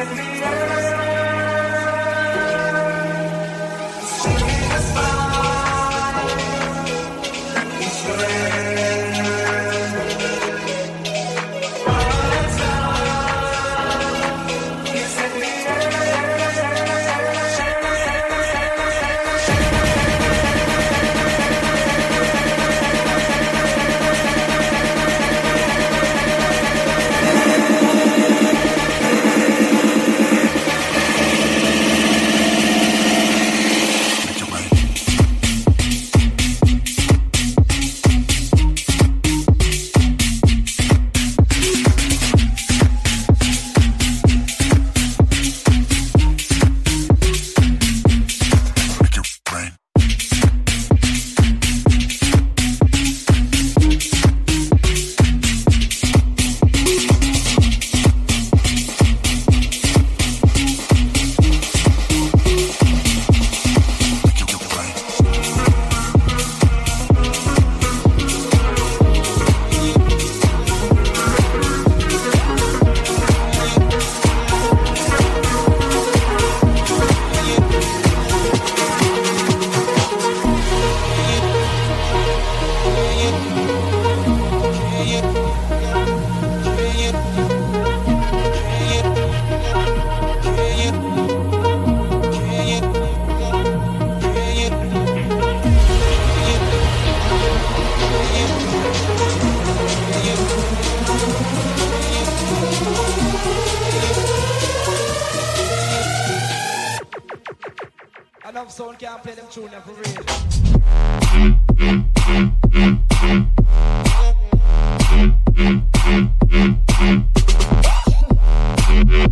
in the air.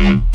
Thank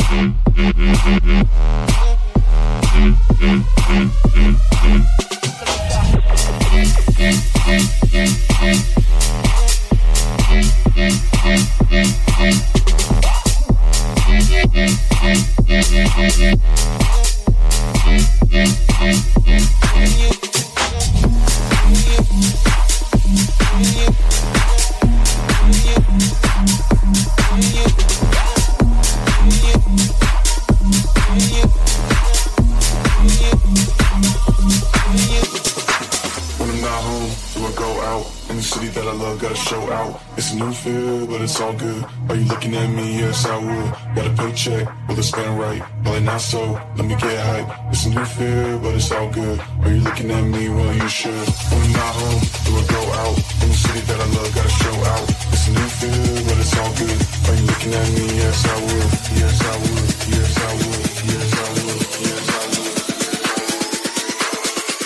out. It's a new feel, but it's all good. Are you looking at me? Yes, I would. Got a paycheck, will it spend right? Well, not so, let me get hype. It's a new feel, but it's all good. Are you looking at me? Well, you should. When I'm not home, do I go out? In the city that I love, gotta show out. It's a new feel, but it's all good. Are you looking at me? Yes, I would. Yes, I would. Yes, I would. Yes, I would. Yes, I would.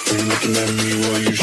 Are you looking at me? Well, you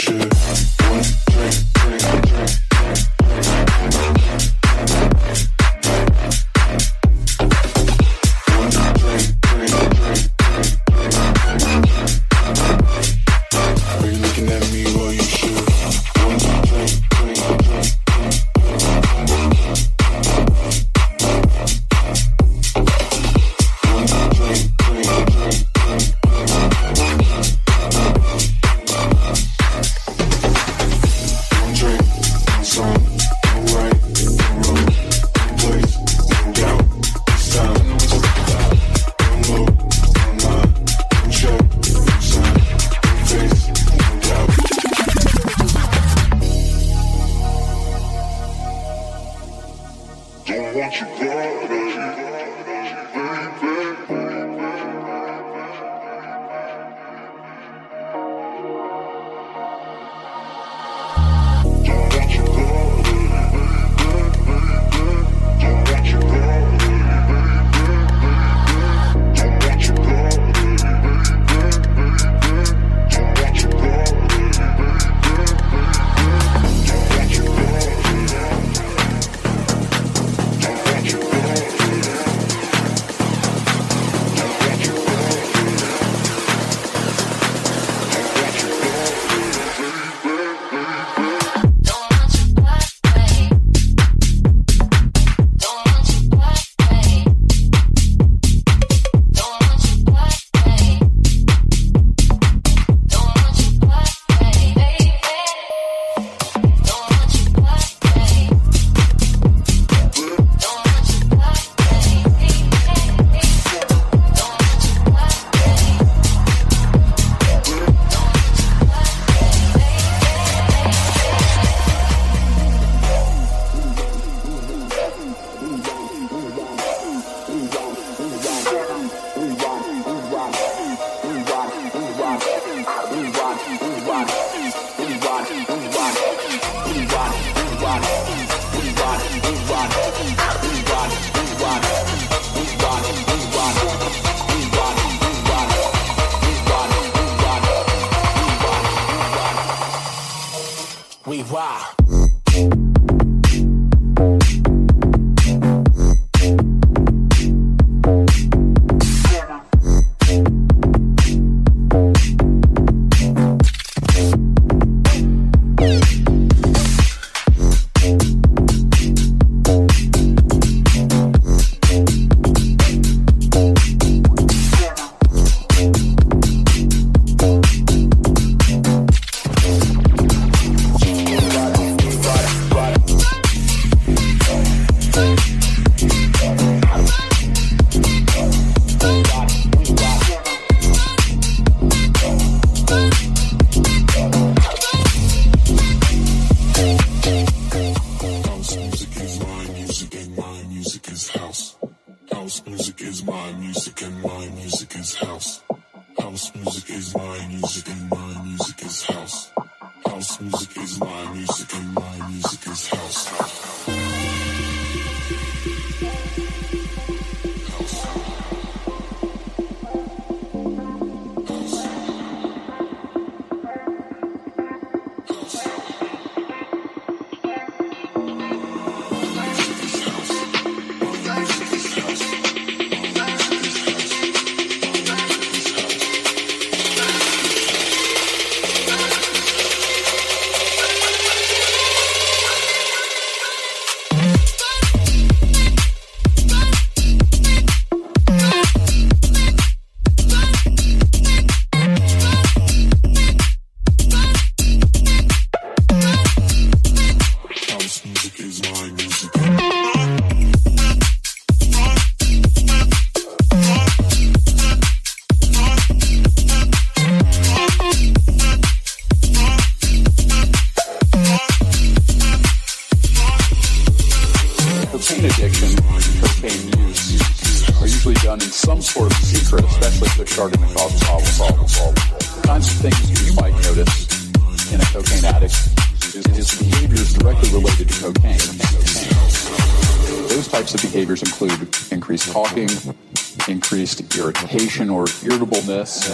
increased irritation or irritableness,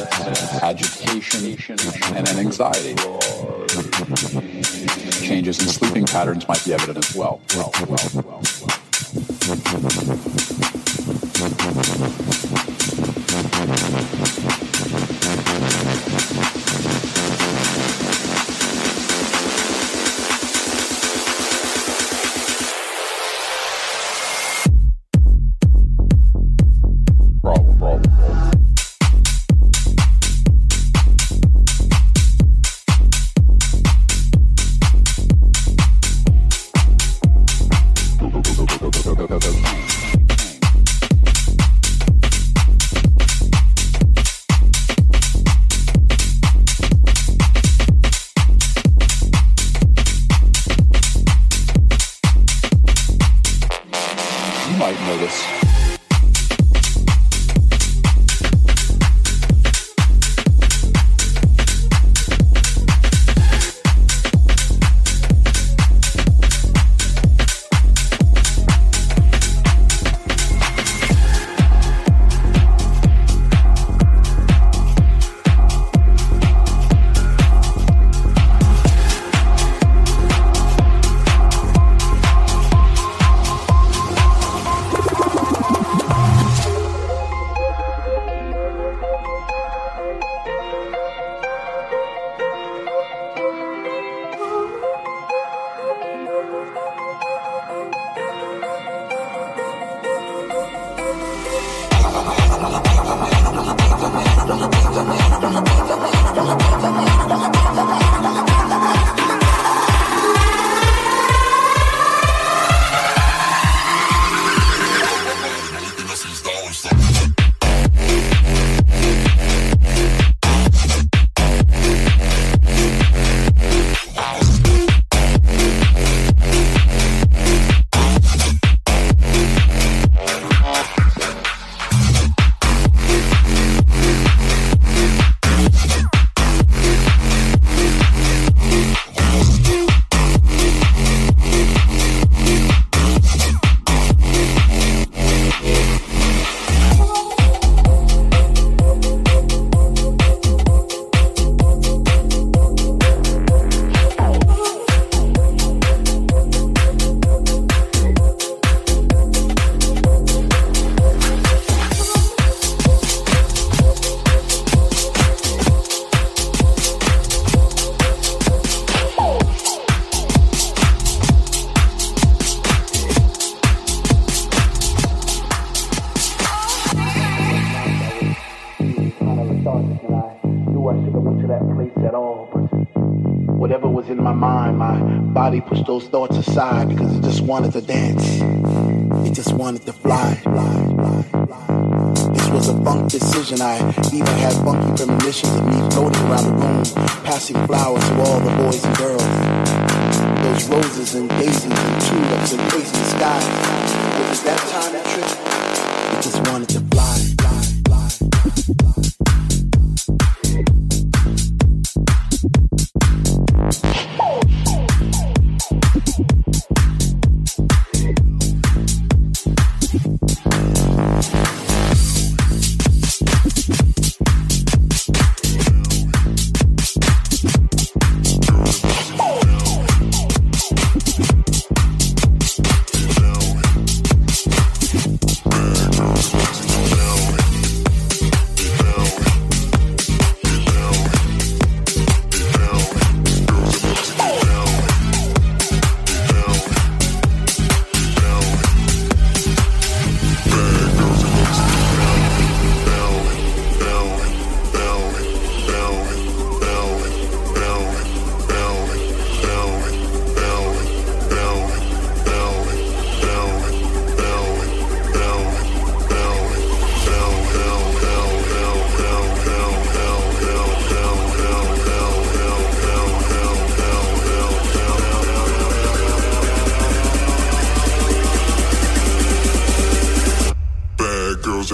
agitation, and an anxiety. Changes in sleeping patterns might be evident as well. well, well, well, well. Pelo, pelo, pelo. Aside because it just wanted to dance. It just wanted to fly. This was a funk decision. I even had funky premonitions of me floating around the room, passing flowers to all the boys and girls. Those roses and daisies and tulips and crazy skies. It was that time that trip. It just wanted to fly. that baby, I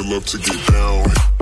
like to get You